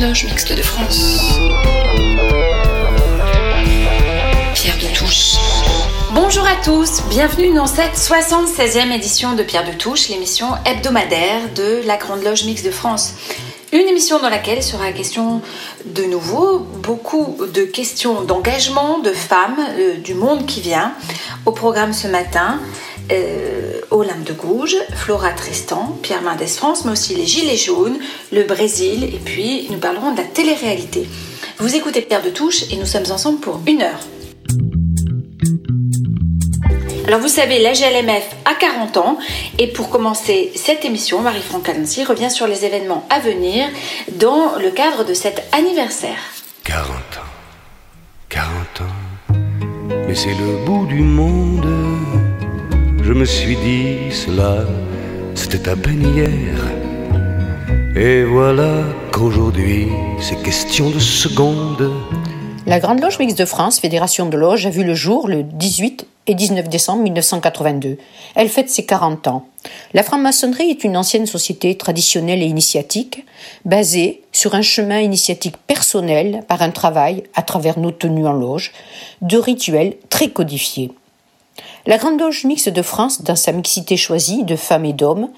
Loge Mixte de France. Pierre de Touche. Bonjour à tous, bienvenue dans cette 76e édition de Pierre de Touche, l'émission hebdomadaire de la Grande Loge Mixte de France. Une émission dans laquelle sera question de nouveau beaucoup de questions d'engagement de femmes euh, du monde qui vient. Au programme ce matin, euh, Olympe de Gouges, Flora Tristan, Pierre Mendès France, mais aussi les Gilets jaunes, le Brésil, et puis nous parlerons de la télé-réalité. Vous écoutez Pierre de Touche et nous sommes ensemble pour une heure. Alors vous savez, la GLMF a 40 ans et pour commencer cette émission, Marie-Franck Alency revient sur les événements à venir dans le cadre de cet anniversaire. 40 ans, 40 ans, mais c'est le bout du monde. Je me suis dit cela, c'était à peine hier. Et voilà qu'aujourd'hui, c'est question de secondes. La Grande Loge Mixte de France, fédération de loges, a vu le jour le 18 et 19 décembre 1982. Elle fête ses 40 ans. La franc-maçonnerie est une ancienne société traditionnelle et initiatique, basée sur un chemin initiatique personnel par un travail, à travers nos tenues en loge, de rituels très codifiés. La Grande Loge Mixte de France, dans sa mixité choisie de femmes et d'hommes,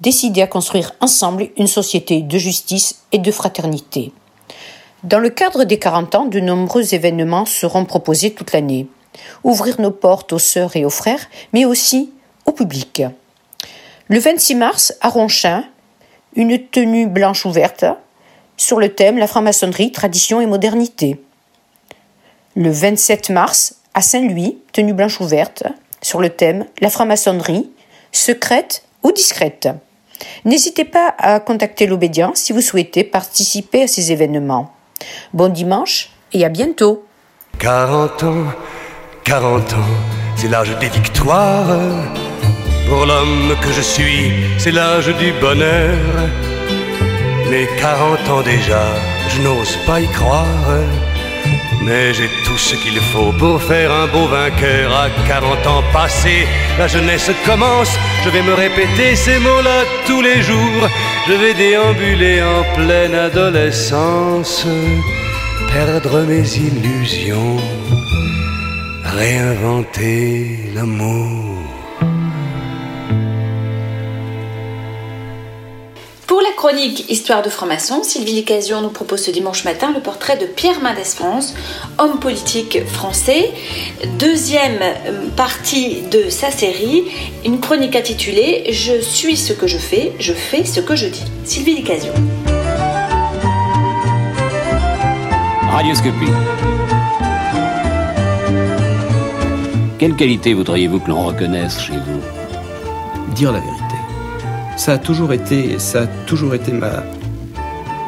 décidait à construire ensemble une société de justice et de fraternité. Dans le cadre des 40 ans, de nombreux événements seront proposés toute l'année. Ouvrir nos portes aux sœurs et aux frères, mais aussi au public. Le 26 mars, à Ronchin, une tenue blanche ouverte sur le thème La franc-maçonnerie, tradition et modernité. Le 27 mars, à Saint-Louis, tenue blanche ouverte sur le thème La franc-maçonnerie, secrète ou discrète. N'hésitez pas à contacter l'obédience si vous souhaitez participer à ces événements. Bon dimanche et à bientôt. 40 ans, 40 ans, c'est l'âge des victoires. Pour l'homme que je suis, c'est l'âge du bonheur. Mais 40 ans déjà, je n'ose pas y croire. Mais j'ai tout ce qu'il faut pour faire un beau vainqueur. À 40 ans passés, la jeunesse commence. Je vais me répéter ces mots-là tous les jours. Je vais déambuler en pleine adolescence, perdre mes illusions, réinventer l'amour. Pour la chronique Histoire de franc-maçon, Sylvie Licasion nous propose ce dimanche matin le portrait de Pierre Mendès France, homme politique français. Deuxième euh, partie de sa série, une chronique intitulée Je suis ce que je fais, je fais ce que je dis. Sylvie Licasion. Radioscopie. Quelle qualité voudriez-vous que l'on reconnaisse chez vous? Dire la vérité. Ça a toujours été, ça a toujours été ma,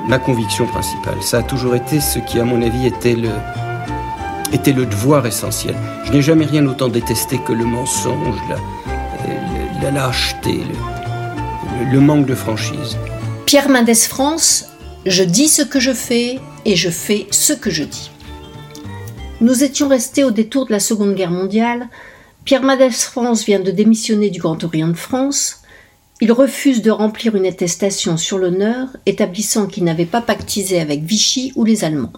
ma conviction principale. Ça a toujours été ce qui, à mon avis, était le, était le devoir essentiel. Je n'ai jamais rien autant détesté que le mensonge, la, lâcheté, le- le manque de franchise. Pierre Mendès France, je dis ce que je fais et je fais ce que je dis. Nous étions restés au détour de la Seconde Guerre mondiale. Pierre Mendès France vient de démissionner du Grand Orient de France. Il refuse de remplir une attestation sur l'honneur établissant qu'il n'avait pas pactisé avec Vichy ou les Allemands.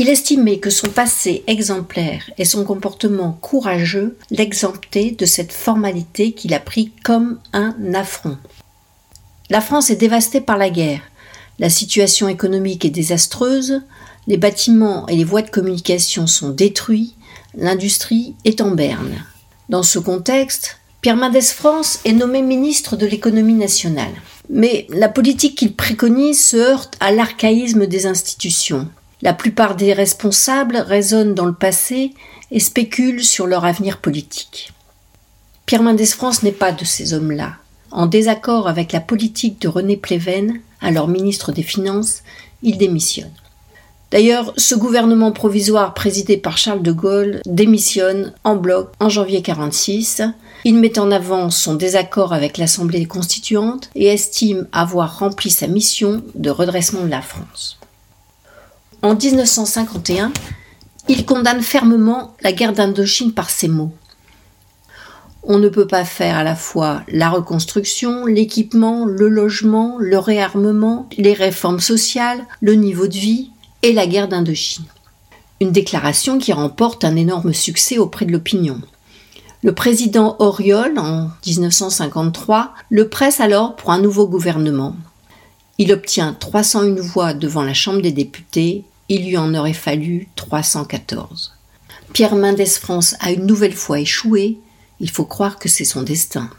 Il estimait que son passé exemplaire et son comportement courageux l'exemptaient de cette formalité qu'il a pris comme un affront. La France est dévastée par la guerre. La situation économique est désastreuse, les bâtiments et les voies de communication sont détruits, l'industrie est en berne. Dans ce contexte, Pierre Mendès France est nommé ministre de l'économie nationale. Mais la politique qu'il préconise se heurte à l'archaïsme des institutions. La plupart des responsables raisonnent dans le passé et spéculent sur leur avenir politique. Pierre Mendès France n'est pas de ces hommes-là. En désaccord avec la politique de René Pléven, alors ministre des Finances, il démissionne. D'ailleurs, ce gouvernement provisoire présidé par Charles de Gaulle démissionne en bloc en janvier 46. Il met en avant son désaccord avec l'Assemblée constituante et estime avoir rempli sa mission de redressement de la France. En 1951, il condamne fermement la guerre d'Indochine par ces mots. On ne peut pas faire à la fois la reconstruction, l'équipement, le logement, le réarmement, les réformes sociales, le niveau de vie et la guerre d'Indochine. Une déclaration qui remporte un énorme succès auprès de l'opinion. Le président Auriol, en 1953, le presse alors pour un nouveau gouvernement. Il obtient 301 voix devant la Chambre des députés, il lui en aurait fallu 314. Pierre Mendès France a une nouvelle fois échoué, il faut croire que c'est son destin.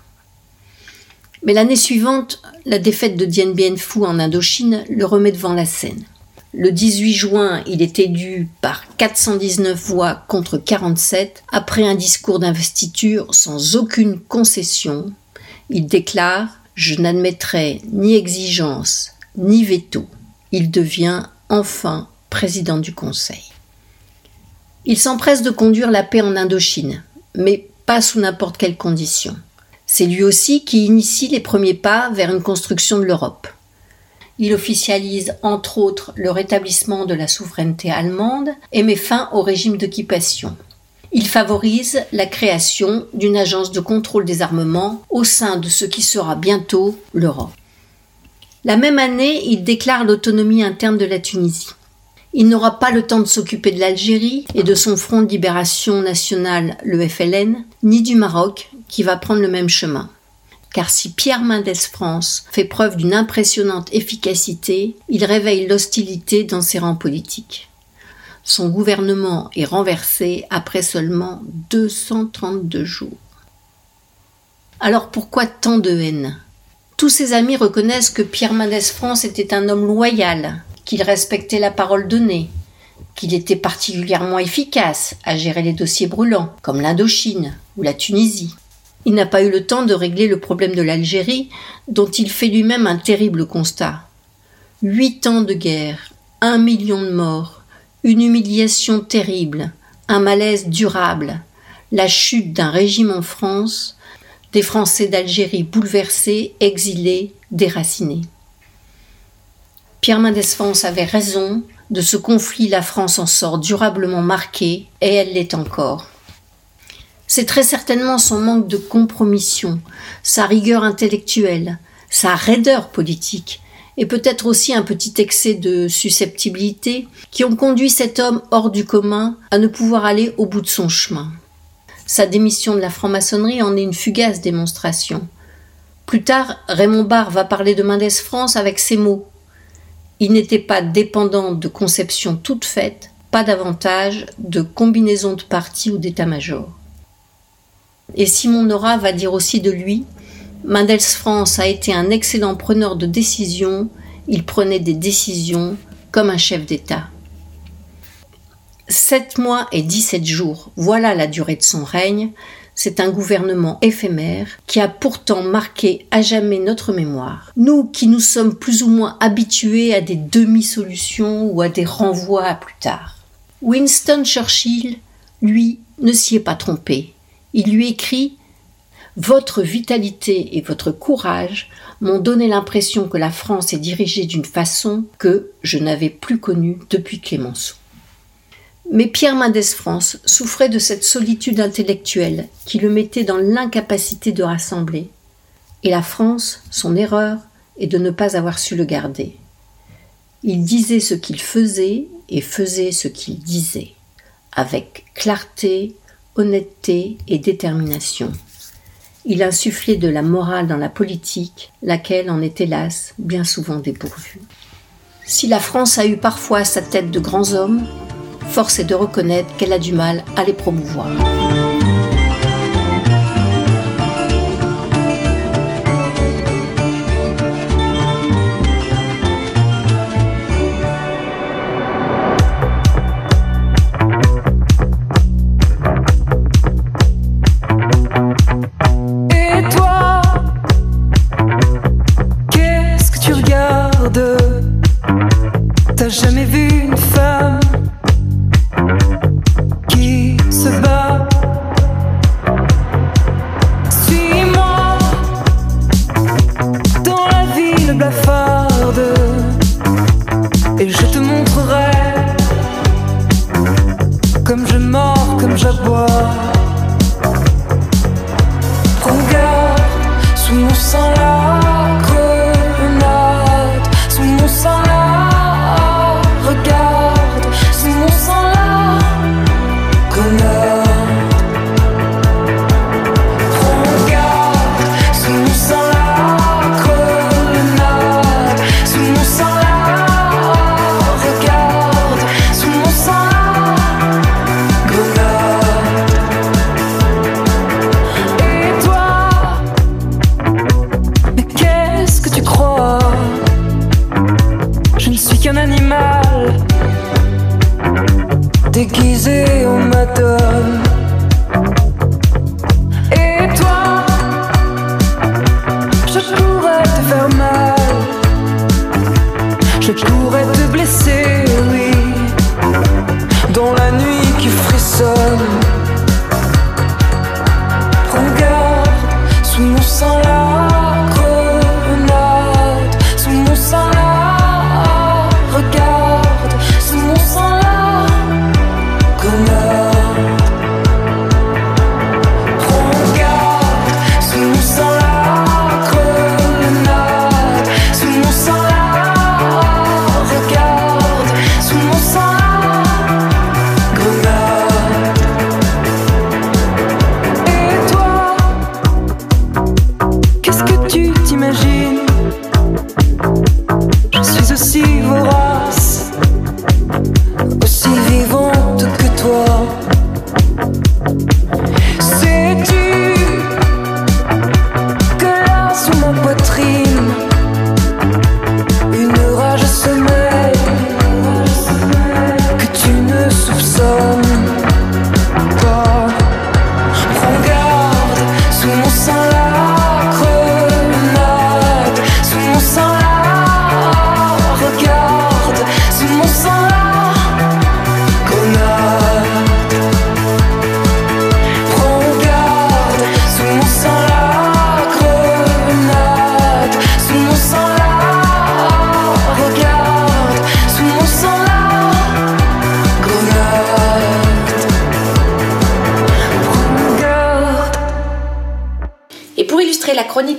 Mais l'année suivante, la défaite de Dien Bien Phu en Indochine le remet devant la scène. Le 18 juin, il est élu par 419 voix contre 47 après un discours d'investiture sans aucune concession. Il déclare Je n'admettrai ni exigence ni veto. Il devient enfin président du Conseil. Il s'empresse de conduire la paix en Indochine, mais pas sous n'importe quelles conditions. C'est lui aussi qui initie les premiers pas vers une construction de l'Europe. Il officialise entre autres le rétablissement de la souveraineté allemande et met fin au régime d'occupation. Il favorise la création d'une agence de contrôle des armements au sein de ce qui sera bientôt l'Europe. La même année, il déclare l'autonomie interne de la Tunisie. Il n'aura pas le temps de s'occuper de l'Algérie et de son Front de libération nationale, le FLN, ni du Maroc, qui va prendre le même chemin. Car si Pierre Mendès France fait preuve d'une impressionnante efficacité, il réveille l'hostilité dans ses rangs politiques. Son gouvernement est renversé après seulement 232 jours. Alors pourquoi tant de haine? Tous ses amis reconnaissent que Pierre Mendès France était un homme loyal, qu'il respectait la parole donnée, qu'il était particulièrement efficace à gérer les dossiers brûlants, comme l'Indochine ou la Tunisie. Il n'a pas eu le temps de régler le problème de l'Algérie, dont il fait lui-même un terrible constat. Huit ans de guerre, un million de morts, une humiliation terrible, un malaise durable, la chute d'un régime en France, des Français d'Algérie bouleversés, exilés, déracinés. Pierre Mendès avait raison, de ce conflit la France en sort durablement marquée, et elle l'est encore. C'est très certainement son manque de compromission, sa rigueur intellectuelle, sa raideur politique, et peut-être aussi un petit excès de susceptibilité, qui ont conduit cet homme hors du commun à ne pouvoir aller au bout de son chemin. Sa démission de la franc-maçonnerie en est une fugace démonstration. Plus tard, Raymond Barre va parler de Mendès France avec ces mots il n'était pas dépendant de conceptions toutes faites, pas davantage de combinaisons de partis ou d'état-major. Et Simon Nora va dire aussi de lui Mendels France a été un excellent preneur de décisions, il prenait des décisions comme un chef d'État. Sept mois et dix-sept jours, voilà la durée de son règne, c'est un gouvernement éphémère qui a pourtant marqué à jamais notre mémoire. Nous qui nous sommes plus ou moins habitués à des demi-solutions ou à des renvois à plus tard. Winston Churchill, lui, ne s'y est pas trompé. Il lui écrit Votre vitalité et votre courage m'ont donné l'impression que la France est dirigée d'une façon que je n'avais plus connue depuis Clémenceau. Mais Pierre Mendès France souffrait de cette solitude intellectuelle qui le mettait dans l'incapacité de rassembler. Et la France, son erreur, est de ne pas avoir su le garder. Il disait ce qu'il faisait et faisait ce qu'il disait, avec clarté, honnêteté et détermination. Il insufflait de la morale dans la politique, laquelle en est hélas bien souvent dépourvue. Si la France a eu parfois sa tête de grands hommes, force est de reconnaître qu'elle a du mal à les promouvoir.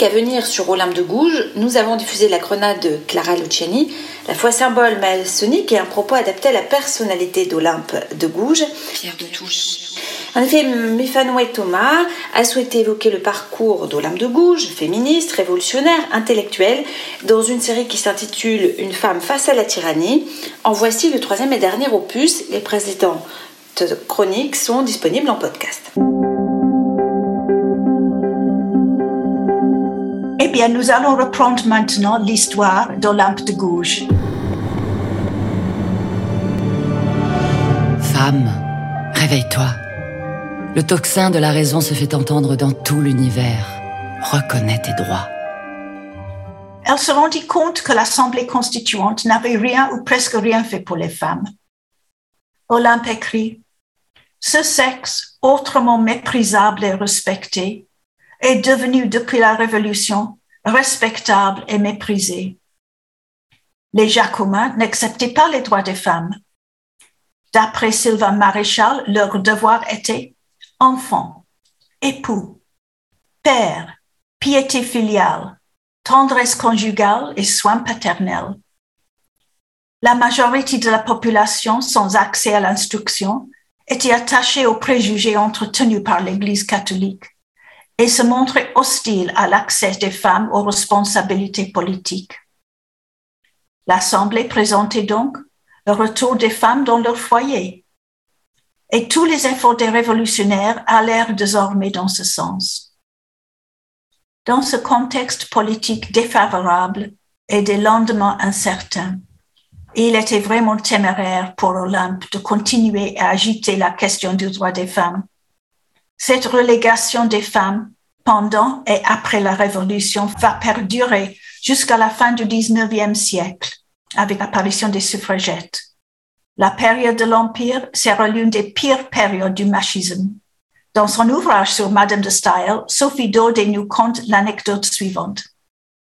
Chronique à venir sur Olympe de Gouges, nous avons diffusé la grenade de Clara Luciani, la foi symbole maçonnique et un propos adapté à la personnalité d'Olympe de Gouges. Pierre de Touche. En effet, Méphanoué Thomas a souhaité évoquer le parcours d'Olympe de Gouges, féministe, révolutionnaire, intellectuelle, dans une série qui s'intitule Une femme face à la tyrannie. En voici le troisième et dernier opus. Les précédentes chroniques sont disponibles en podcast. Bien, nous allons reprendre maintenant l'histoire d'Olympe de Gouges. Femme, réveille-toi. Le tocsin de la raison se fait entendre dans tout l'univers. Reconnais tes droits. Elle se rendit compte que l'Assemblée constituante n'avait rien ou presque rien fait pour les femmes. Olympe écrit Ce sexe, autrement méprisable et respecté, est devenu depuis la Révolution respectable et méprisé. Les Jacobins n'acceptaient pas les droits des femmes. D'après Sylvain Maréchal, leur devoir était enfant, époux, père, piété filiale, tendresse conjugale et soins paternels. La majorité de la population sans accès à l'instruction était attachée aux préjugés entretenus par l'Église catholique et se montrait hostile à l'accès des femmes aux responsabilités politiques. L'Assemblée présentait donc le retour des femmes dans leur foyer, et tous les efforts des révolutionnaires allèrent désormais dans ce sens. Dans ce contexte politique défavorable et des lendemains incertains, il était vraiment téméraire pour Olympe de continuer à agiter la question du droit des femmes cette relégation des femmes pendant et après la Révolution va perdurer jusqu'à la fin du XIXe siècle avec l'apparition des suffragettes. La période de l'Empire sera l'une des pires périodes du machisme. Dans son ouvrage sur Madame de Staël, Sophie Daudet nous conte l'anecdote suivante.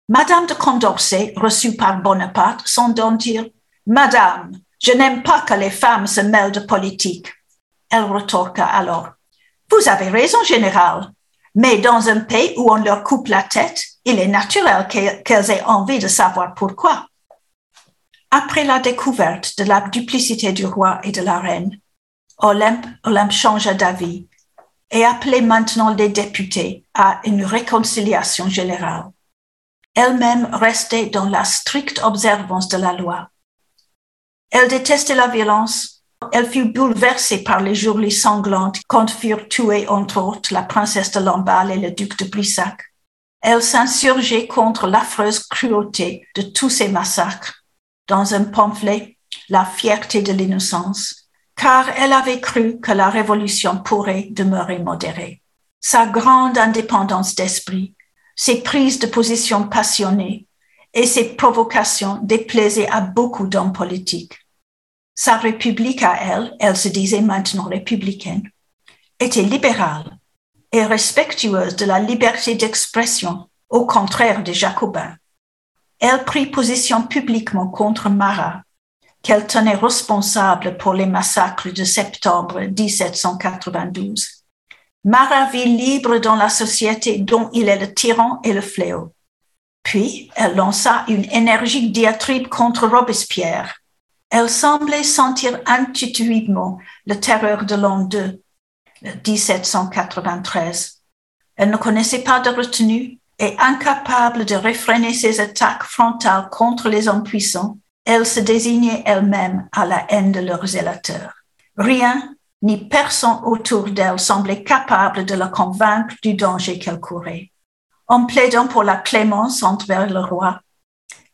Madame de Condorcet, reçue par Bonaparte, s'entend dire Madame, je n'aime pas que les femmes se mêlent de politique. Elle retorqua alors vous avez raison, général. Mais dans un pays où on leur coupe la tête, il est naturel qu'elles aient envie de savoir pourquoi. Après la découverte de la duplicité du roi et de la reine, Olympe, Olympe changea d'avis et appelait maintenant les députés à une réconciliation générale. Elle-même restait dans la stricte observance de la loi. Elle détestait la violence elle fut bouleversée par les journées sanglantes quand furent tués entre autres la princesse de Lamballe et le duc de Brissac. Elle s'insurgeait contre l'affreuse cruauté de tous ces massacres dans un pamphlet, La fierté de l'innocence, car elle avait cru que la révolution pourrait demeurer modérée. Sa grande indépendance d'esprit, ses prises de position passionnées et ses provocations déplaisaient à beaucoup d'hommes politiques. Sa république à elle, elle se disait maintenant républicaine, était libérale et respectueuse de la liberté d'expression, au contraire des Jacobins. Elle prit position publiquement contre Marat, qu'elle tenait responsable pour les massacres de septembre 1792. Marat vit libre dans la société dont il est le tyran et le fléau. Puis, elle lança une énergique diatribe contre Robespierre. Elle semblait sentir intuitivement le terreur de l'an 2, 1793. Elle ne connaissait pas de retenue et incapable de réfréner ses attaques frontales contre les hommes puissants, elle se désignait elle-même à la haine de leurs zélateurs. Rien ni personne autour d'elle semblait capable de la convaincre du danger qu'elle courait. En plaidant pour la clémence envers le roi,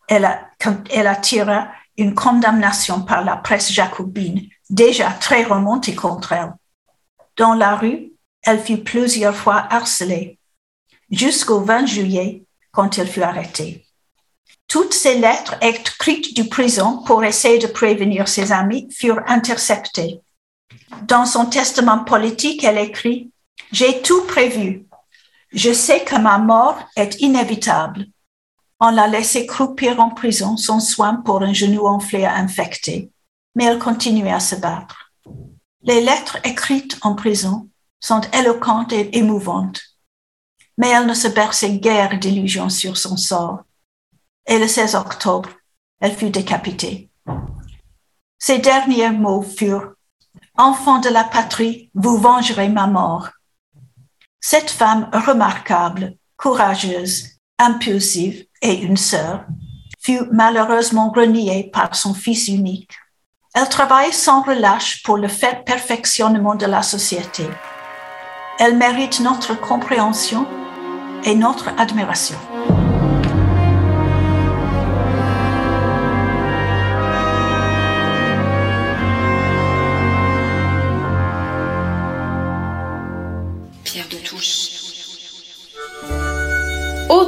elle, elle attira une condamnation par la presse jacobine, déjà très remontée contre elle. Dans la rue, elle fut plusieurs fois harcelée, jusqu'au 20 juillet, quand elle fut arrêtée. Toutes ces lettres écrites du prison pour essayer de prévenir ses amis furent interceptées. Dans son testament politique, elle écrit J'ai tout prévu. Je sais que ma mort est inévitable. On l'a laissée croupir en prison sans soin pour un genou enflé à infecté, mais elle continuait à se battre. Les lettres écrites en prison sont éloquentes et émouvantes, mais elle ne se berçait guère d'illusions sur son sort. Et le 16 octobre, elle fut décapitée. Ses derniers mots furent Enfant de la patrie, vous vengerez ma mort. Cette femme remarquable, courageuse, impulsive et une sœur, fut malheureusement reniée par son fils unique. Elle travaille sans relâche pour le fait perfectionnement de la société. Elle mérite notre compréhension et notre admiration.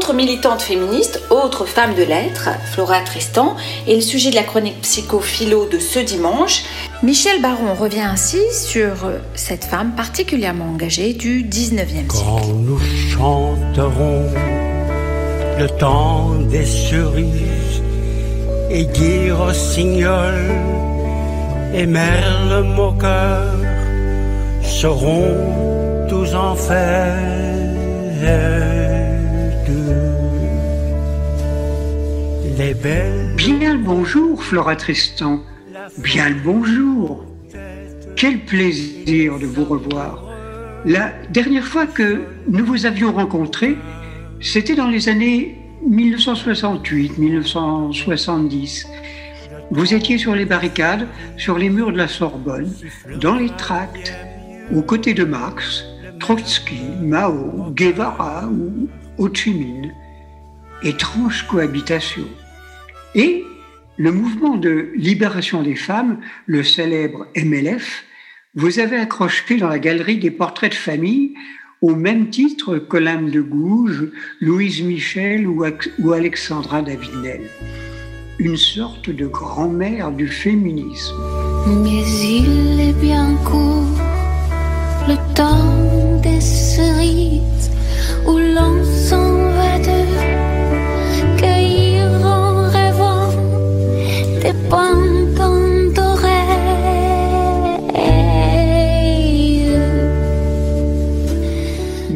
Autre militante féministe, autre femme de lettres, Flora Tristan, est le sujet de la chronique psychophilo de ce dimanche. Michel Baron revient ainsi sur cette femme particulièrement engagée du 19e siècle. Quand nous chanterons le temps des cerises et Rossignol et Merle Moqueur seront tous en Bien le bonjour, Flora Tristan. Bien le bonjour. Quel plaisir de vous revoir. La dernière fois que nous vous avions rencontré, c'était dans les années 1968-1970. Vous étiez sur les barricades, sur les murs de la Sorbonne, dans les tracts, aux côtés de Marx, Trotsky, Mao, Guevara ou Ho Chi Minh. Étrange cohabitation. Et le mouvement de libération des femmes, le célèbre MLF, vous avez accroché dans la galerie des portraits de famille au même titre qu'Olympe de Gouges, Louise Michel ou, Alexandra Davinel. Une sorte de grand-mère du féminisme. Mais il est bien court, le temps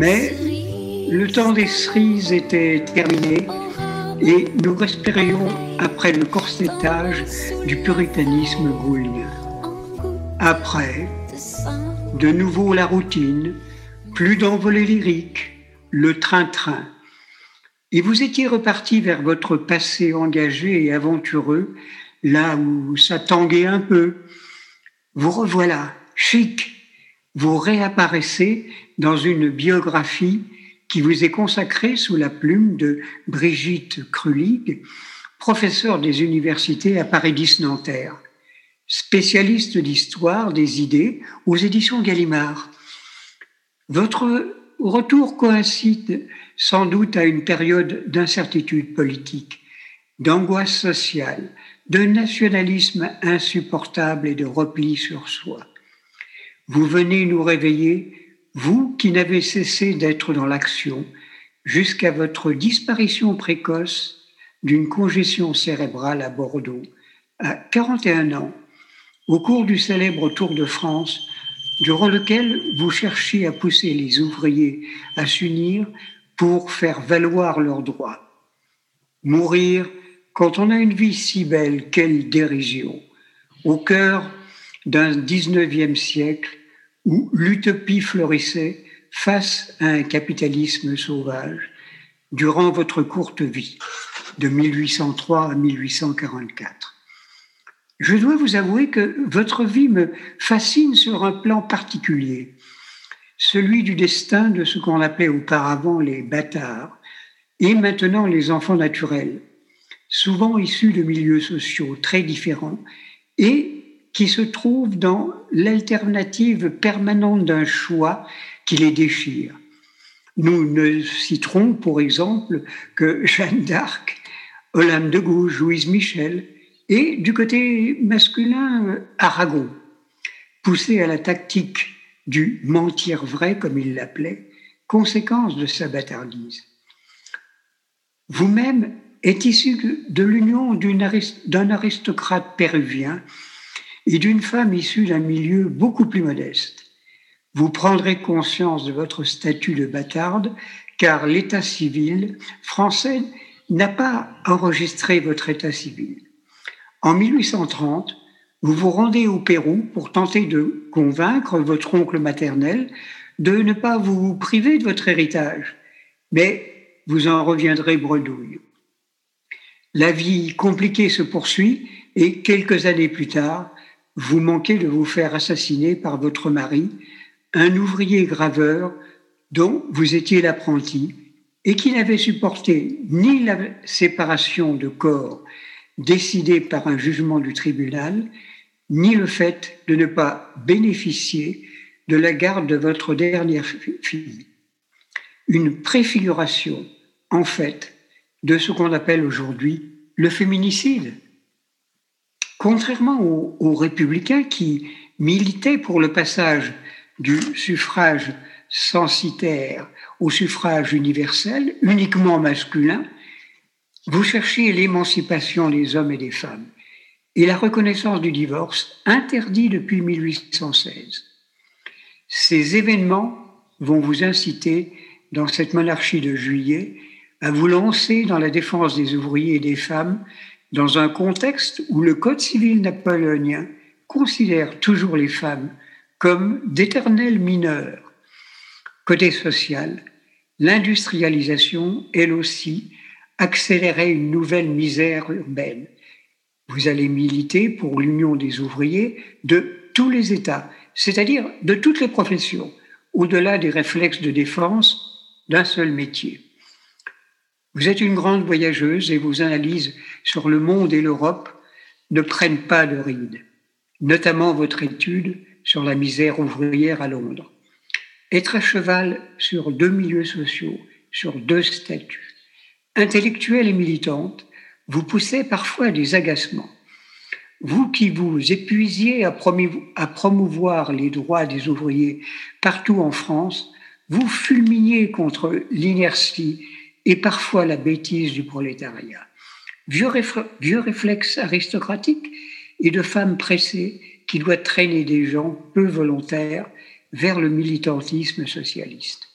Mais le temps des cerises était terminé et nous respirions après le corsetage du puritanisme gaullien. Après, de nouveau la routine, plus d'envolée lyrique, le train-train. Et vous étiez reparti vers votre passé engagé et aventureux, là où ça tanguait un peu. Vous revoilà, chic. Vous réapparaissez dans une biographie qui vous est consacrée sous la plume de Brigitte Krulig, professeure des universités à Paris 10 Nanterre, spécialiste d'histoire des idées aux éditions Gallimard. Votre retour coïncide sans doute à une période d'incertitude politique. d'angoisse sociale, de nationalisme insupportable et de repli sur soi. Vous venez nous réveiller, vous qui n'avez cessé d'être dans l'action, jusqu'à votre disparition précoce d'une congestion cérébrale à Bordeaux, à 41 ans, au cours du célèbre Tour de France, durant lequel vous cherchiez à pousser les ouvriers à s'unir pour faire valoir leurs droits. Mourir quand on a une vie si belle, quelle dérision, au cœur d'un 19e siècle où l'utopie fleurissait face à un capitalisme sauvage durant votre courte vie de 1803 à 1844. Je dois vous avouer que votre vie me fascine sur un plan particulier, celui du destin de ce qu'on appelait auparavant les bâtards et maintenant les enfants naturels, souvent issus de milieux sociaux très différents et qui se trouvent dans l'alternative permanente d'un choix qui les déchire. Nous ne citerons pour exemple que Jeanne d'Arc, Olympe de Gouges, Louise Michel, et du côté masculin, Aragon, poussé à la tactique du mentir vrai, comme il l'appelait, conséquence de sa bâtardise. Vous-même êtes issu de l'union d'un aristocrate péruvien et d'une femme issue d'un milieu beaucoup plus modeste. Vous prendrez conscience de votre statut de bâtarde, car l'état civil français n'a pas enregistré votre état civil. En 1830, vous vous rendez au Pérou pour tenter de convaincre votre oncle maternel de ne pas vous priver de votre héritage, mais vous en reviendrez bredouille. La vie compliquée se poursuit et quelques années plus tard, vous manquez de vous faire assassiner par votre mari, un ouvrier graveur dont vous étiez l'apprenti et qui n'avait supporté ni la séparation de corps décidée par un jugement du tribunal, ni le fait de ne pas bénéficier de la garde de votre dernière fille. Une préfiguration, en fait, de ce qu'on appelle aujourd'hui le féminicide. Contrairement aux, républicains qui militaient pour le passage du suffrage censitaire au suffrage universel, uniquement masculin, vous cherchez l'émancipation des hommes et des femmes et la reconnaissance du divorce interdit depuis 1816. Ces événements vont vous inciter, dans cette monarchie de juillet, à vous lancer dans la défense des ouvriers et des femmes dans un contexte où le Code civil napoléonien considère toujours les femmes comme d'éternels mineurs. Côté social, l'industrialisation, elle aussi, accélérait une nouvelle misère urbaine. Vous allez militer pour l'union des ouvriers de tous les États, c'est-à-dire de toutes les professions, au-delà des réflexes de défense d'un seul métier. Vous êtes une grande voyageuse et vos analyses sur le monde et l'Europe ne prennent pas de ride, notamment votre étude sur la misère ouvrière à Londres. Être à cheval sur deux milieux sociaux, sur deux statuts, intellectuelle et militante, vous poussez parfois à des agacements. Vous qui vous épuisiez à promouvoir les droits des ouvriers partout en France, vous fulminiez contre l'inertie et parfois la bêtise du prolétariat. Vieux, réflexe aristocratique et de femmes pressées qui doit traîner des gens peu volontaires vers le militantisme socialiste.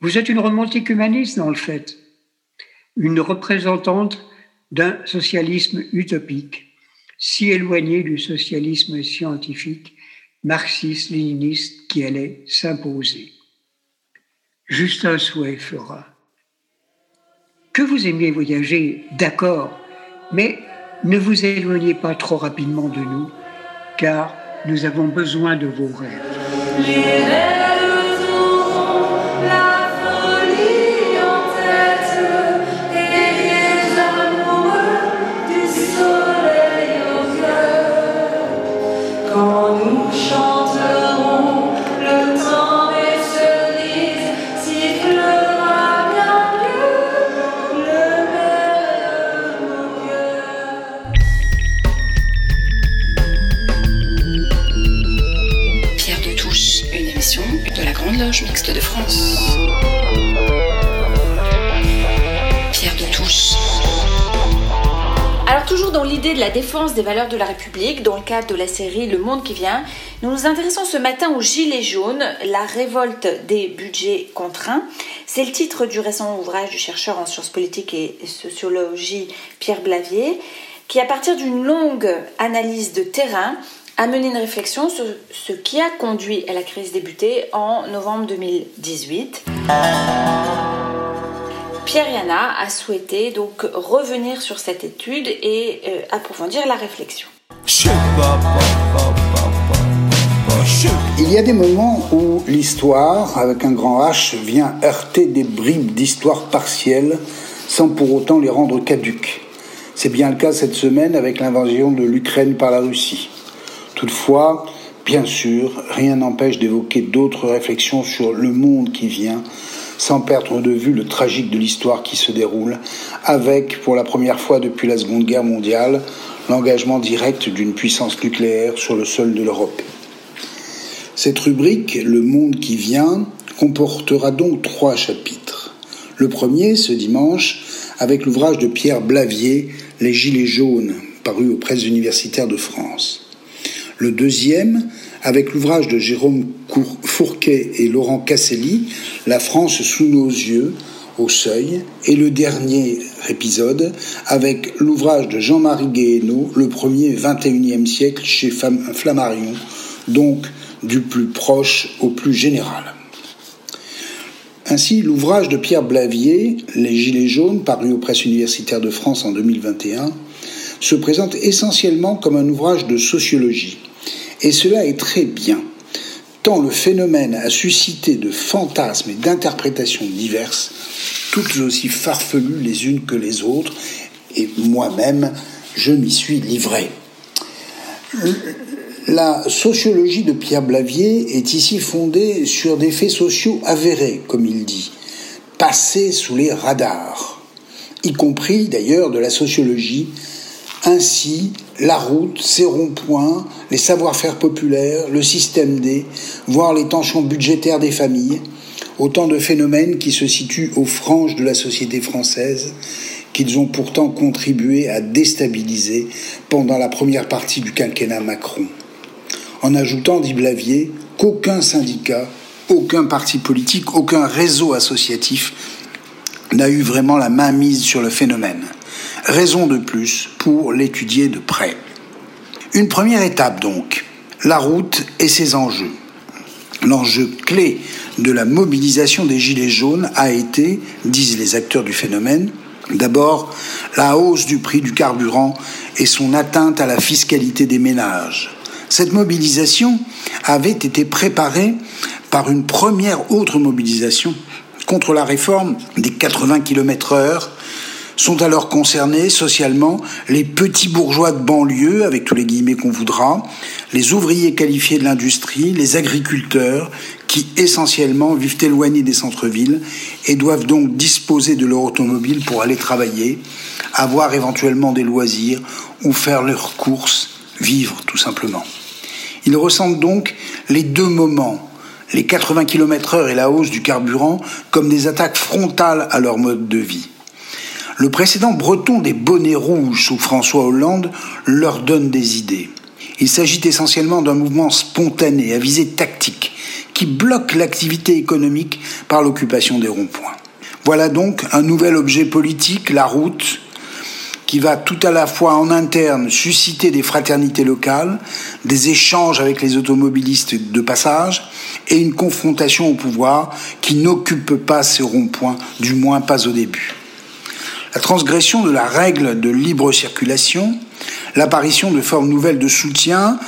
Vous êtes une romantique humaniste dans le fait, une représentante d'un socialisme utopique, si éloigné du socialisme scientifique, marxiste-léniniste qui allait s'imposer. Juste un souhait fera que vous aimiez voyager, d'accord, mais ne vous éloignez pas trop rapidement de nous, car nous avons besoin de vos rêves. Pierre de Touche. Alors toujours dans l'idée de la défense des valeurs de la République, dans le cadre de la série Le Monde qui vient, nous nous intéressons ce matin aux Gilets jaunes, la révolte des budgets contraints. C'est le titre du récent ouvrage du chercheur en sciences politiques et sociologie Pierre Blavier, qui à partir d'une longue analyse de terrain a mené une réflexion sur ce qui a conduit à la crise débutée en novembre 2018. Pierre Yana a souhaité donc revenir sur cette étude et euh, approfondir la réflexion. Il y a des moments où l'histoire, avec un grand H, vient heurter des bribes d'histoire partielles sans pour autant les rendre caduques. C'est bien le cas cette semaine avec l'invasion de l'Ukraine par la Russie. Toutefois, bien sûr, rien n'empêche d'évoquer d'autres réflexions sur le monde qui vient, sans perdre de vue le tragique de l'histoire qui se déroule, avec, pour la première fois depuis la Seconde Guerre mondiale, l'engagement direct d'une puissance nucléaire sur le sol de l'Europe. Cette rubrique, Le monde qui vient, comportera donc trois chapitres. Le premier, ce dimanche, avec l'ouvrage de Pierre Blavier, Les Gilets jaunes, paru aux presses universitaires de France. Le deuxième, avec l'ouvrage de Jérôme Fourquet et Laurent Casselli, La France sous nos yeux, au seuil, et le dernier épisode avec l'ouvrage de Jean-Marie Guéhenno, Le premier 21e siècle chez Flammarion, donc du plus proche au plus général. Ainsi, l'ouvrage de Pierre Blavier, Les Gilets jaunes, paru aux presses universitaires de France en 2021, se présente essentiellement comme un ouvrage de sociologie. Et cela est très bien, tant le phénomène a suscité de fantasmes et d'interprétations diverses, toutes aussi farfelues les unes que les autres, et moi-même, je m'y suis livré. La sociologie de Pierre Blavier est ici fondée sur des faits sociaux avérés, comme il dit, passés sous les radars, y compris d'ailleurs de la sociologie ainsi, la route, ses ronds-points, les savoir-faire populaires, le système D, voire les tensions budgétaires des familles, autant de phénomènes qui se situent aux franges de la société française, qu'ils ont pourtant contribué à déstabiliser pendant la première partie du quinquennat Macron. En ajoutant, dit Blavier, qu'aucun syndicat, aucun parti politique, aucun réseau associatif n'a eu vraiment la main mise sur le phénomène. Raison de plus pour l'étudier de près. Une première étape donc, la route et ses enjeux. L'enjeu clé de la mobilisation des Gilets jaunes a été, disent les acteurs du phénomène, d'abord la hausse du prix du carburant et son atteinte à la fiscalité des ménages. Cette mobilisation avait été préparée par une première autre mobilisation contre la réforme des 80 km heure sont alors concernés socialement les petits bourgeois de banlieue, avec tous les guillemets qu'on voudra, les ouvriers qualifiés de l'industrie, les agriculteurs, qui essentiellement vivent éloignés des centres-villes et doivent donc disposer de leur automobile pour aller travailler, avoir éventuellement des loisirs ou faire leurs courses, vivre tout simplement. Ils ressentent donc les deux moments, les 80 km heure et la hausse du carburant, comme des attaques frontales à leur mode de vie. Le précédent breton des bonnets rouges sous François Hollande leur donne des idées. Il s'agit essentiellement d'un mouvement spontané à visée tactique qui bloque l'activité économique par l'occupation des ronds-points. Voilà donc un nouvel objet politique, la route, qui va tout à la fois en interne susciter des fraternités locales, des échanges avec les automobilistes de passage et une confrontation au pouvoir qui n'occupe pas ces ronds-points, du moins pas au début la transgression de la règle de libre circulation, l'apparition de formes nouvelles de soutien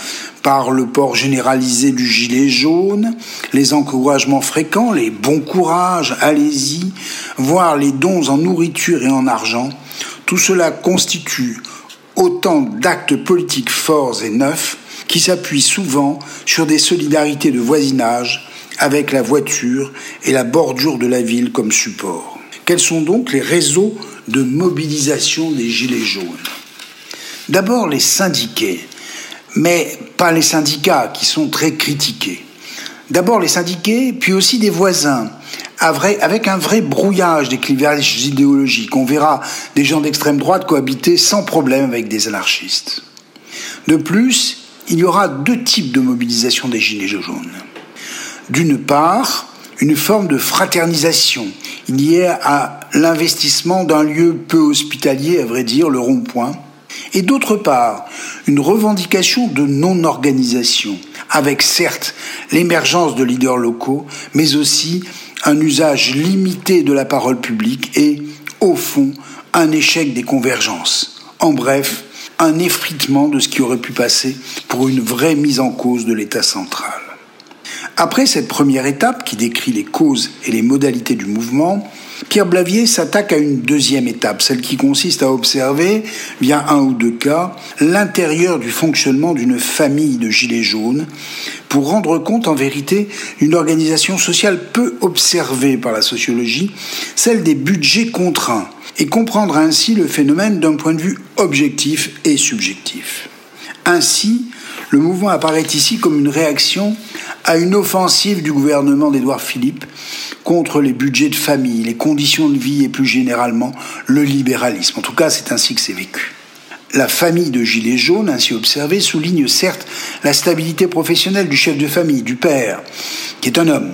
par le port généralisé du gilet jaune, les encouragements fréquents, les bons courages, allez-y, voire les dons en nourriture et en argent, tout cela constitue autant d'actes politiques forts et neufs qui s'appuient souvent sur des solidarités de voisinage avec la voiture et la bordure de la ville comme support. Quels sont donc les réseaux de mobilisation des Gilets jaunes. D'abord les syndiqués, mais pas les syndicats qui sont très critiqués. D'abord les syndiqués, puis aussi des voisins, avec un vrai brouillage des clivages idéologiques. On verra des gens d'extrême droite cohabiter sans problème avec des anarchistes. De plus, il y aura deux types de mobilisation des Gilets jaunes. D'une part, une forme de fraternisation liée à l'investissement d'un lieu peu hospitalier, à vrai dire, le rond-point, et d'autre part, une revendication de non-organisation, avec certes l'émergence de leaders locaux, mais aussi un usage limité de la parole publique et, au fond, un échec des convergences. En bref, un effritement de ce qui aurait pu passer pour une vraie mise en cause de l'État central. Après cette première étape qui décrit les causes et les modalités du mouvement, Pierre Blavier s'attaque à une deuxième étape, celle qui consiste à observer, via un ou deux cas, l'intérieur du fonctionnement d'une famille de gilets jaunes, pour rendre compte en vérité d'une organisation sociale peu observée par la sociologie, celle des budgets contraints, et comprendre ainsi le phénomène d'un point de vue objectif et subjectif. Ainsi, le mouvement apparaît ici comme une réaction à une offensive du gouvernement d'Édouard Philippe contre les budgets de famille, les conditions de vie et plus généralement le libéralisme. En tout cas, c'est ainsi que c'est vécu. La famille de Gilets jaunes, ainsi observée, souligne certes la stabilité professionnelle du chef de famille, du père, qui est un homme,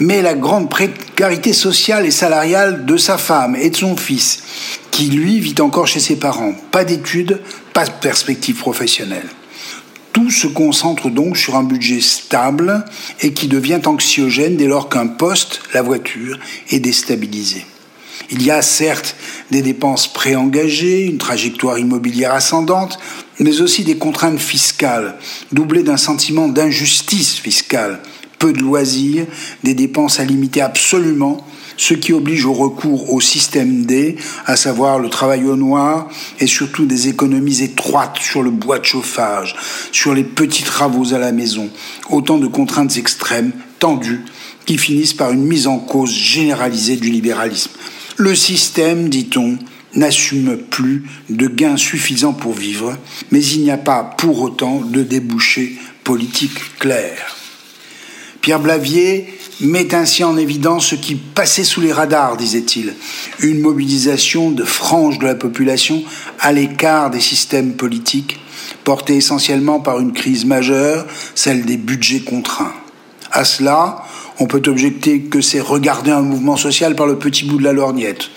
mais la grande précarité sociale et salariale de sa femme et de son fils, qui lui vit encore chez ses parents. Pas d'études, pas de perspective professionnelle. Tout se concentre donc sur un budget stable et qui devient anxiogène dès lors qu'un poste, la voiture, est déstabilisé. Il y a certes des dépenses préengagées, une trajectoire immobilière ascendante, mais aussi des contraintes fiscales, doublées d'un sentiment d'injustice fiscale, peu de loisirs, des dépenses à limiter absolument ce qui oblige au recours au système D, à savoir le travail au noir et surtout des économies étroites sur le bois de chauffage, sur les petits travaux à la maison, autant de contraintes extrêmes, tendues, qui finissent par une mise en cause généralisée du libéralisme. Le système, dit-on, n'assume plus de gains suffisants pour vivre, mais il n'y a pas pour autant de débouchés politiques clairs. Pierre Blavier met ainsi en évidence ce qui passait sous les radars, disait-il, une mobilisation de franges de la population à l'écart des systèmes politiques, portée essentiellement par une crise majeure, celle des budgets contraints. À cela, on peut objecter que c'est regarder un mouvement social par le petit bout de la lorgnette.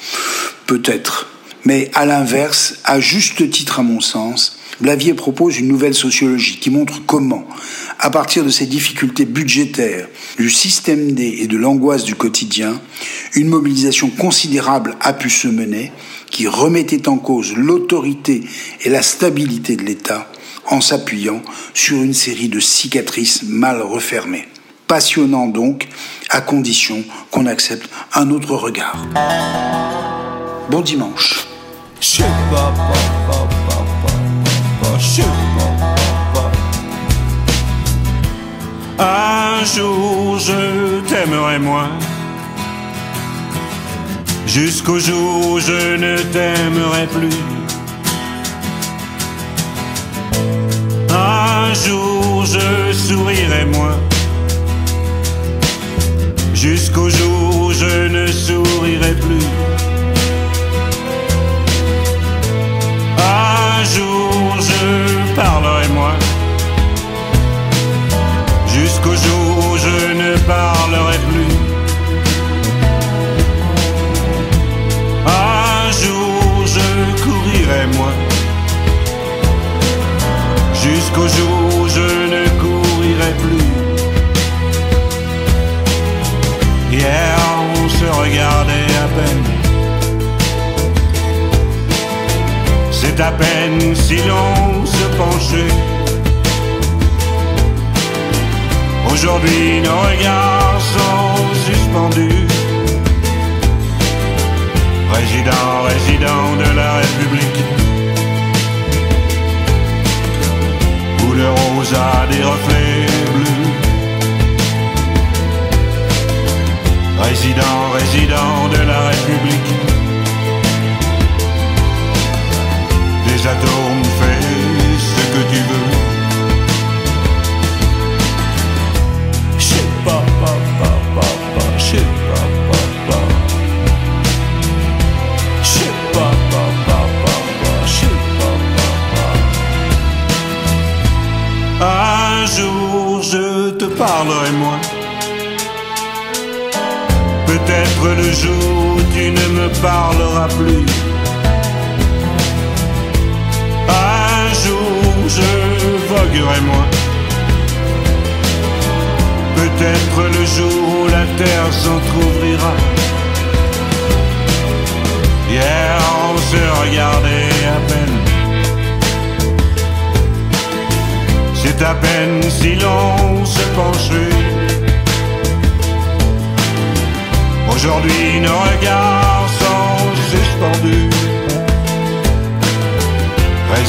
Peut-être. Mais à l'inverse, à juste titre à mon sens, Blavier propose une nouvelle sociologie qui montre comment, à partir de ces difficultés budgétaires, du système D et de l'angoisse du quotidien, une mobilisation considérable a pu se mener qui remettait en cause l'autorité et la stabilité de l'État en s'appuyant sur une série de cicatrices mal refermées. Passionnant donc, à condition qu'on accepte un autre regard. Bon dimanche. Un jour je t'aimerai moins, jusqu'au jour où je ne t'aimerai plus. Un jour je sourirai moins, jusqu'au jour où je ne sourirai plus. Un jour je parlerai moins. Jusqu'au jour où je ne parlerai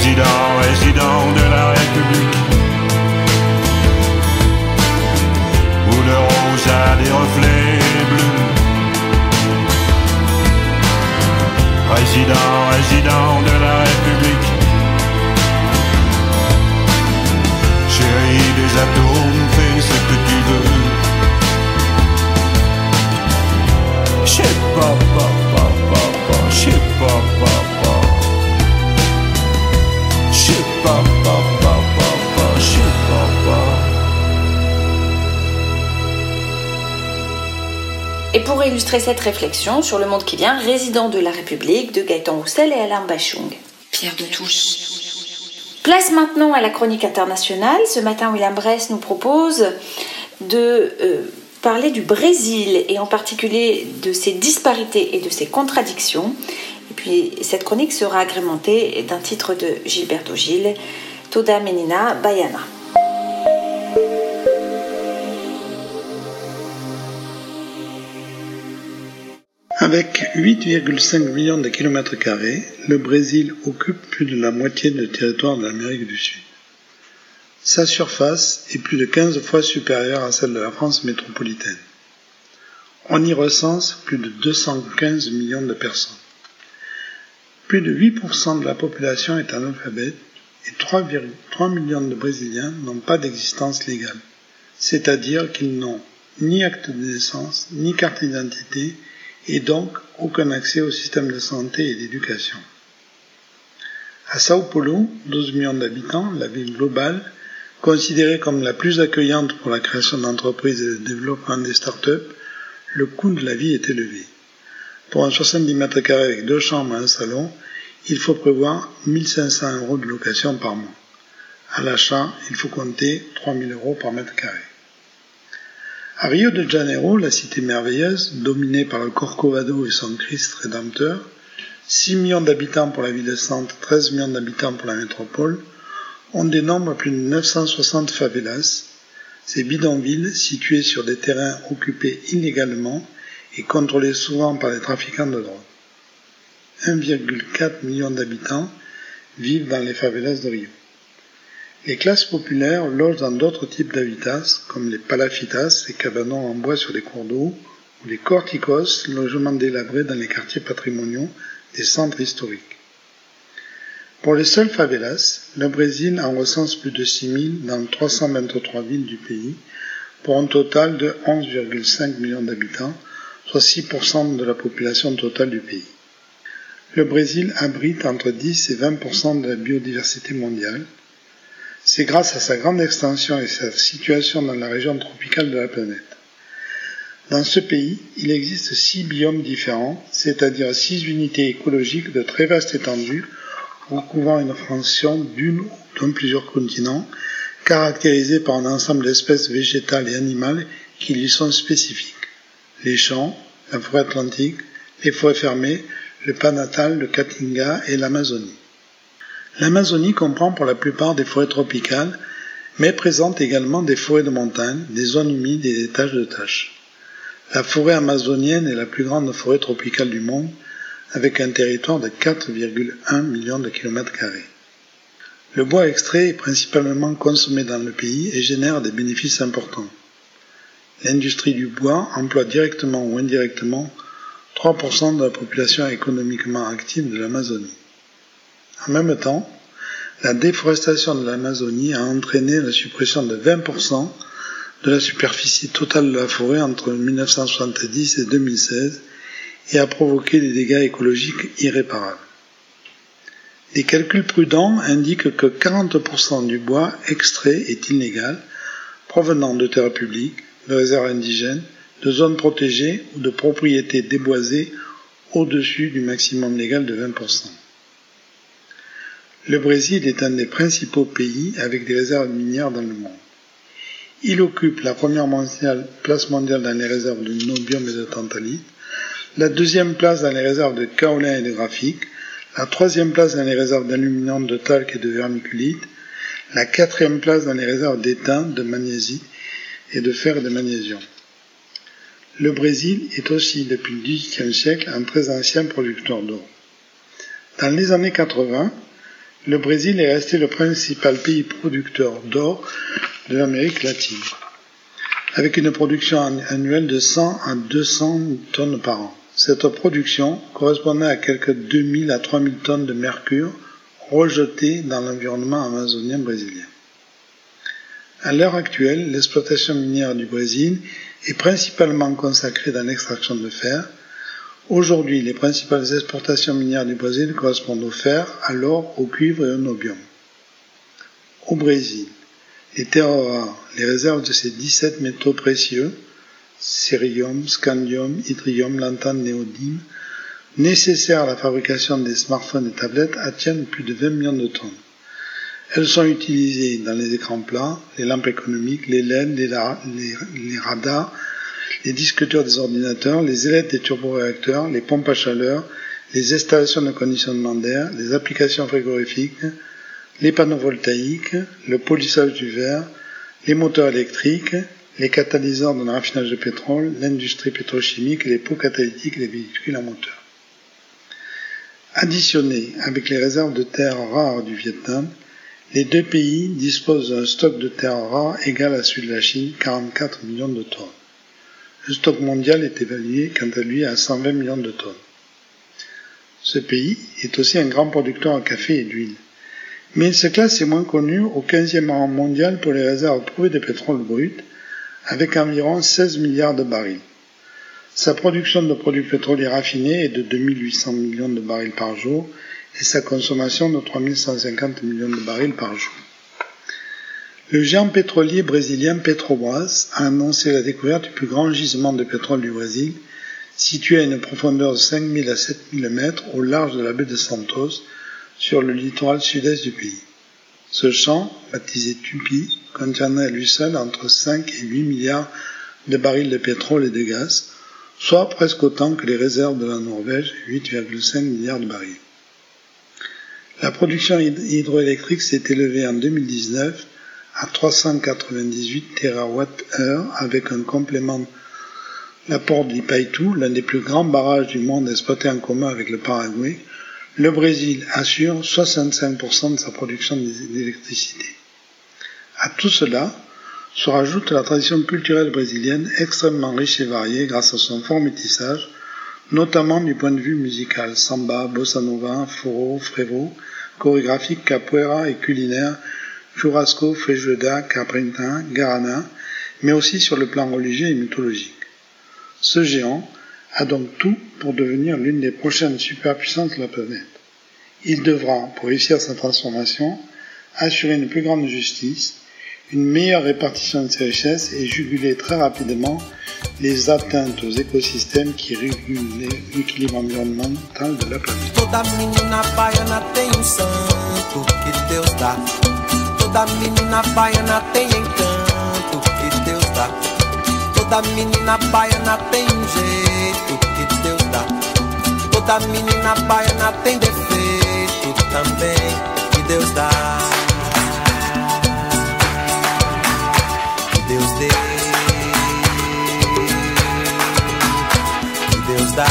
Résident, cette réflexion sur le monde qui vient, Résident de la République de Gaëtan Roussel et Alain Bachung. Pierre de Touche. Place maintenant à la chronique internationale. Ce matin, William Bress nous propose de euh, parler du Brésil et en particulier de ses disparités et de ses contradictions. Et puis cette chronique sera agrémentée d'un titre de Gilberto Gil, Toda Menina Baiana. Avec 8,5 millions de kilomètres carrés, le Brésil occupe plus de la moitié du territoire de l'Amérique du Sud. Sa surface est plus de 15 fois supérieure à celle de la France métropolitaine. On y recense plus de 215 millions de personnes. Plus de 8% de la population est analphabète et 3,3 millions de Brésiliens n'ont pas d'existence légale, c'est-à-dire qu'ils n'ont ni acte de naissance, ni carte d'identité et donc aucun accès au système de santé et d'éducation. À Sao Paulo, 12 millions d'habitants, la ville globale, considérée comme la plus accueillante pour la création d'entreprises et le développement des startups, le coût de la vie est élevé. Pour un 70 mètres carrés avec deux chambres et un salon, il faut prévoir 1500 euros de location par mois. À l'achat, il faut compter 3000 euros par mètre carré. À Rio de Janeiro, la cité merveilleuse, dominée par le Corcovado et son Christ rédempteur, 6 millions d'habitants pour la ville-centre, 13 millions d'habitants pour la métropole, on dénombre plus de 960 favelas, ces bidonvilles situés sur des terrains occupés illégalement et contrôlés souvent par les trafiquants de drogue. 1,4 million d'habitants vivent dans les favelas de Rio. Les classes populaires logent dans d'autres types d'habitats, comme les palafitas, les cabanons en bois sur les cours d'eau, ou les corticos, logements délabrés dans les quartiers patrimoniaux des centres historiques. Pour les seules favelas, le Brésil en recense plus de 6000 dans 323 villes du pays, pour un total de 11,5 millions d'habitants, soit 6% de la population totale du pays. Le Brésil abrite entre 10 et 20% de la biodiversité mondiale, c'est grâce à sa grande extension et sa situation dans la région tropicale de la planète. Dans ce pays, il existe six biomes différents, c'est-à-dire six unités écologiques de très vaste étendue, recouvrant une fraction d'une ou d'un plusieurs continents, caractérisés par un ensemble d'espèces végétales et animales qui lui sont spécifiques. Les champs, la forêt atlantique, les forêts fermées, le Panatal, le Caatinga et l'Amazonie. L'Amazonie comprend pour la plupart des forêts tropicales, mais présente également des forêts de montagne, des zones humides et des taches de taches. La forêt amazonienne est la plus grande forêt tropicale du monde, avec un territoire de 4,1 millions de kilomètres carrés. Le bois extrait est principalement consommé dans le pays et génère des bénéfices importants. L'industrie du bois emploie directement ou indirectement 3% de la population économiquement active de l'Amazonie. En même temps, la déforestation de l'Amazonie a entraîné la suppression de 20% de la superficie totale de la forêt entre 1970 et 2016 et a provoqué des dégâts écologiques irréparables. Des calculs prudents indiquent que 40% du bois extrait est illégal, provenant de terres publiques, de réserves indigènes, de zones protégées ou de propriétés déboisées au-dessus du maximum légal de 20%. Le Brésil est un des principaux pays avec des réserves minières dans le monde. Il occupe la première place mondiale dans les réserves de nobium et de tantalite, la deuxième place dans les réserves de kaolin et de graphique, la troisième place dans les réserves d'aluminium, de talc et de vermiculite, la quatrième place dans les réserves d'étain, de magnésie et de fer de magnésium. Le Brésil est aussi, depuis le XVIIIe siècle, un très ancien producteur d'or. Dans les années 80, le Brésil est resté le principal pays producteur d'or de l'Amérique latine, avec une production annuelle de 100 à 200 tonnes par an. Cette production correspondait à quelques 2000 à 3000 tonnes de mercure rejetées dans l'environnement amazonien brésilien. À l'heure actuelle, l'exploitation minière du Brésil est principalement consacrée dans l'extraction de fer. Aujourd'hui, les principales exportations minières du Brésil correspondent au fer, à l'or, au cuivre et au nobium. Au Brésil, les terres rares, les réserves de ces 17 métaux précieux, cérium, scandium, hydrium, lantane, néodyme, nécessaires à la fabrication des smartphones et tablettes atteignent plus de 20 millions de tonnes. Elles sont utilisées dans les écrans plats, les lampes économiques, les LED, les radars, les disques des ordinateurs, les ailettes des turboréacteurs, les pompes à chaleur, les installations de conditionnement d'air, les applications frigorifiques, les panneaux voltaïques, le polissage du verre, les moteurs électriques, les catalyseurs dans le raffinage de pétrole, l'industrie pétrochimique, les pots catalytiques et les véhicules à moteur. Additionnés avec les réserves de terres rares du Vietnam, les deux pays disposent d'un stock de terres rares égal à celui de la Chine, 44 millions de tonnes. Le stock mondial est évalué quant à lui à 120 millions de tonnes. Ce pays est aussi un grand producteur de café et d'huile. Mais il se classe et moins connu au 15e rang mondial pour les réserves prouvées de pétrole brut, avec environ 16 milliards de barils. Sa production de produits pétroliers raffinés est de 2800 millions de barils par jour et sa consommation de 3150 millions de barils par jour. Le géant pétrolier brésilien Petrobras a annoncé la découverte du plus grand gisement de pétrole du Brésil, situé à une profondeur de 5000 à 7000 mètres au large de la baie de Santos, sur le littoral sud-est du pays. Ce champ, baptisé Tupi, contiendrait à lui seul entre 5 et 8 milliards de barils de pétrole et de gaz, soit presque autant que les réserves de la Norvège, 8,5 milliards de barils. La production hydroélectrique s'est élevée en 2019 à 398 TWh avec un complément. L'apport d'Ipaitu, l'un des plus grands barrages du monde exploité en commun avec le Paraguay, le Brésil assure 65% de sa production d'électricité. À tout cela se rajoute la tradition culturelle brésilienne extrêmement riche et variée grâce à son fort métissage, notamment du point de vue musical, samba, bossa nova, foro, frevo, chorégraphique, capoeira et culinaire, churrasco, feijoada, caprinta, garana, mais aussi sur le plan religieux et mythologique. Ce géant a donc tout pour devenir l'une des prochaines superpuissances de la planète. Il devra, pour réussir sa transformation, assurer une plus grande justice, une meilleure répartition de ses richesses et juguler très rapidement les atteintes aux écosystèmes qui régulent l'équilibre environnemental de la planète. Toda menina baiana tem encanto que Deus dá. Toda menina baiana tem um jeito que Deus dá. Toda menina baiana tem defeito também que Deus dá. Que Deus dê. Que Deus dá.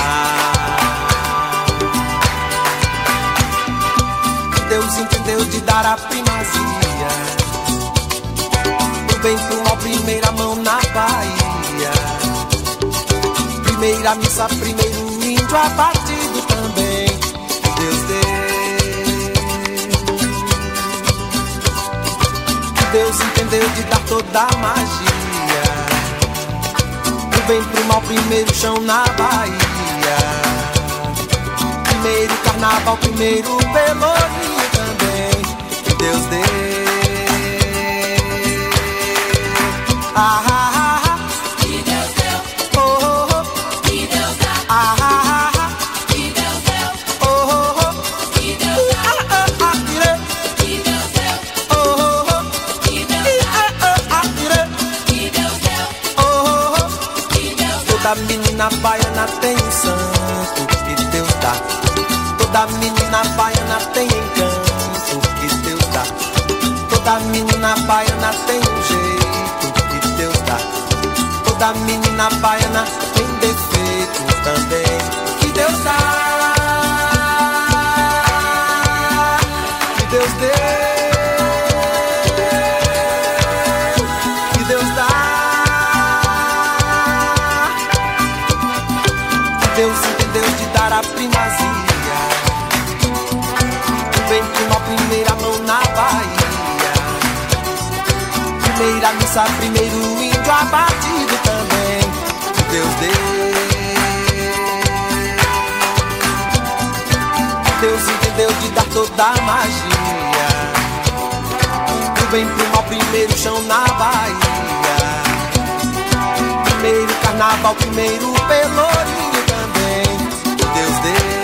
Deus entendeu de dar a primazia Do bem pro mal, primeira mão na Bahia. Primeira missa, primeiro índio abatido também. Deus Que Deus entendeu de dar toda a magia. Do bem pro mal, primeiro chão na Bahia. Primeiro carnaval, primeiro pelourinho também Ah, ah, ah, ah. Que Que Deus dá. Ah, ah, ah, ah. Que Que Deus dá. Ah, ah, ah, Ah, ah, ah. Que Deus dá. Toda menina baiana tem um que Deus dá. Toda menina baiana tem encanto que Deus dá. Toda menina baiana tem Toda menina baiana tem defeito também que Deus dá. Que Deus deu. Que Deus dá. Que Deus entendeu de dar a primazia. Vem com a primeira mão na Bahia. Primeira missa, primeiro abatido também. Deus deu. Deus entendeu de dar toda a magia. Do bem pro mal, primeiro chão na Bahia. Primeiro carnaval, primeiro pelourinho também. Deus deu.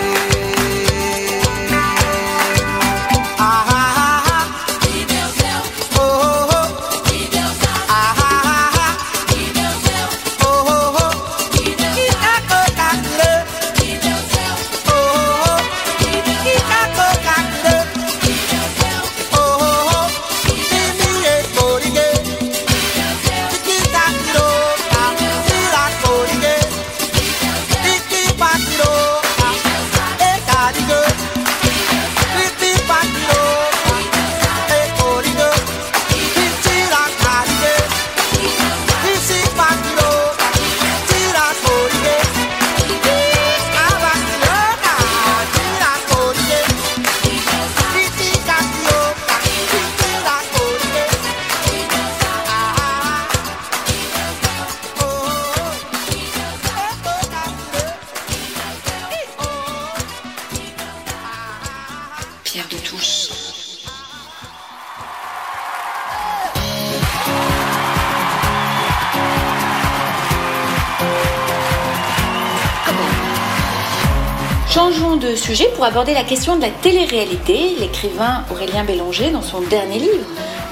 Pour aborder la question de la télé-réalité. L'écrivain Aurélien Bélanger, dans son dernier livre,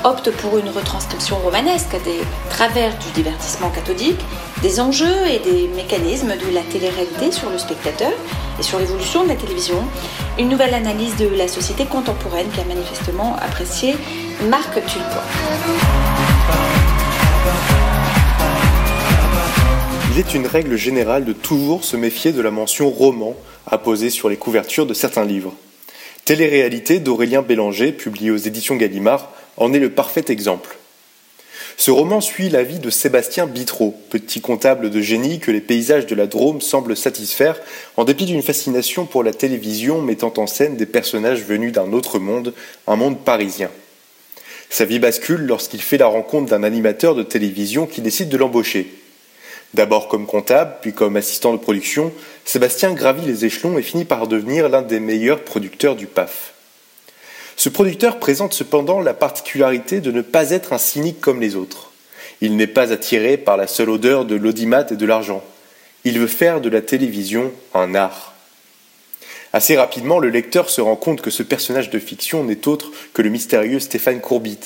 opte pour une retranscription romanesque des travers du divertissement cathodique, des enjeux et des mécanismes de la télé-réalité sur le spectateur et sur l'évolution de la télévision. Une nouvelle analyse de la société contemporaine qu'a manifestement apprécié Marc Tulpois. Une règle générale de toujours se méfier de la mention roman apposée sur les couvertures de certains livres. Télé-réalité d'Aurélien Bélanger, publié aux éditions Gallimard, en est le parfait exemple. Ce roman suit la vie de Sébastien Bitreau, petit comptable de génie que les paysages de la Drôme semblent satisfaire en dépit d'une fascination pour la télévision mettant en scène des personnages venus d'un autre monde, un monde parisien. Sa vie bascule lorsqu'il fait la rencontre d'un animateur de télévision qui décide de l'embaucher. D'abord comme comptable, puis comme assistant de production, Sébastien gravit les échelons et finit par devenir l'un des meilleurs producteurs du PAF. Ce producteur présente cependant la particularité de ne pas être un cynique comme les autres. Il n'est pas attiré par la seule odeur de l'audimat et de l'argent. Il veut faire de la télévision un art. Assez rapidement, le lecteur se rend compte que ce personnage de fiction n'est autre que le mystérieux Stéphane Courbit,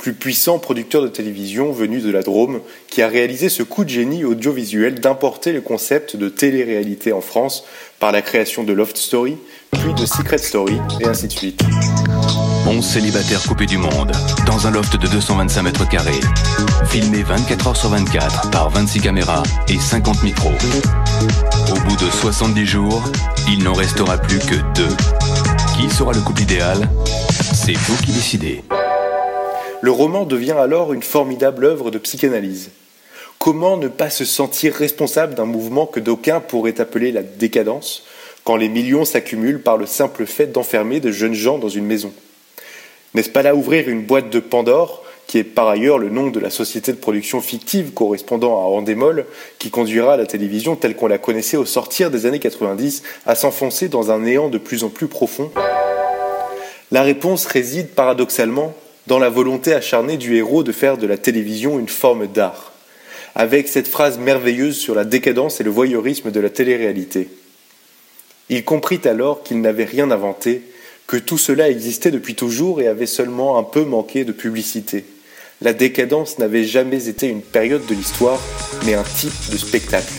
plus puissant producteur de télévision venu de la Drôme, qui a réalisé ce coup de génie audiovisuel d'importer le concept de télé-réalité en France par la création de Loft Story, puis de Secret Story, et ainsi de suite. 11 célibataires coupés du monde, dans un loft de 225 mètres carrés. Filmé 24 heures sur 24 par 26 caméras et 50 micros. Au bout de 70 jours, il n'en restera plus que deux. Qui sera le couple idéal? C'est vous qui décidez. Le roman devient alors une formidable œuvre de psychanalyse. Comment ne pas se sentir responsable d'un mouvement que d'aucuns pourraient appeler la décadence, quand les millions s'accumulent par le simple fait d'enfermer de jeunes gens dans une maison? N'est-ce pas là ouvrir une boîte de Pandore, qui est par ailleurs le nom de la société de production fictive correspondant à Endemol, qui conduira la télévision telle qu'on la connaissait au sortir des années 90 à s'enfoncer dans un néant de plus en plus profond? La réponse réside paradoxalement dans la volonté acharnée du héros de faire de la télévision une forme d'art, avec cette phrase merveilleuse sur la décadence et le voyeurisme de la télé-réalité. Il comprit alors qu'il n'avait rien inventé, que tout cela existait depuis toujours et avait seulement un peu manqué de publicité. La décadence n'avait jamais été une période de l'histoire, mais un type de spectacle.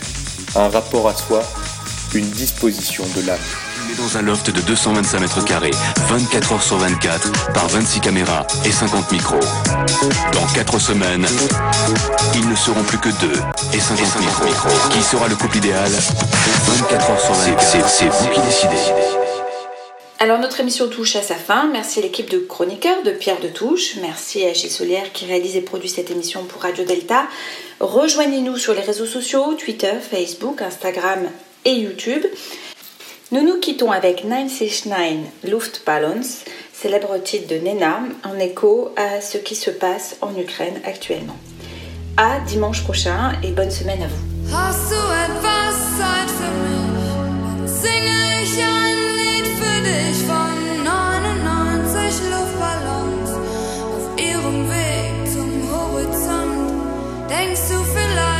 un rapport à soi, une disposition de l'âme. Dans un loft de 225 mètres carrés, 24 heures sur 24, par 26 caméras et 50 micros. Dans 4 semaines, ils ne seront plus que deux et 50, micros. Qui sera le couple idéal? 24 heures sur 24, c'est vous qui décidez. Alors notre émission touche à sa fin. Merci à l'équipe de chroniqueurs de Pierre de Touche. Merci à Gilles Solière qui réalise et produit cette émission pour Radio Delta. Rejoignez-nous sur les réseaux sociaux, Twitter, Facebook, Instagram et YouTube. Nous nous quittons avec 969 Luftballons, célèbre titre de Nena, en écho à ce qui se passe en Ukraine actuellement. À dimanche prochain et bonne semaine à vous. Hast du etwas Zeit für mich? Singe ich ein Lied für dich von 99 Luftballons auf ihrem Weg zum Horizont? Denkst du vielleicht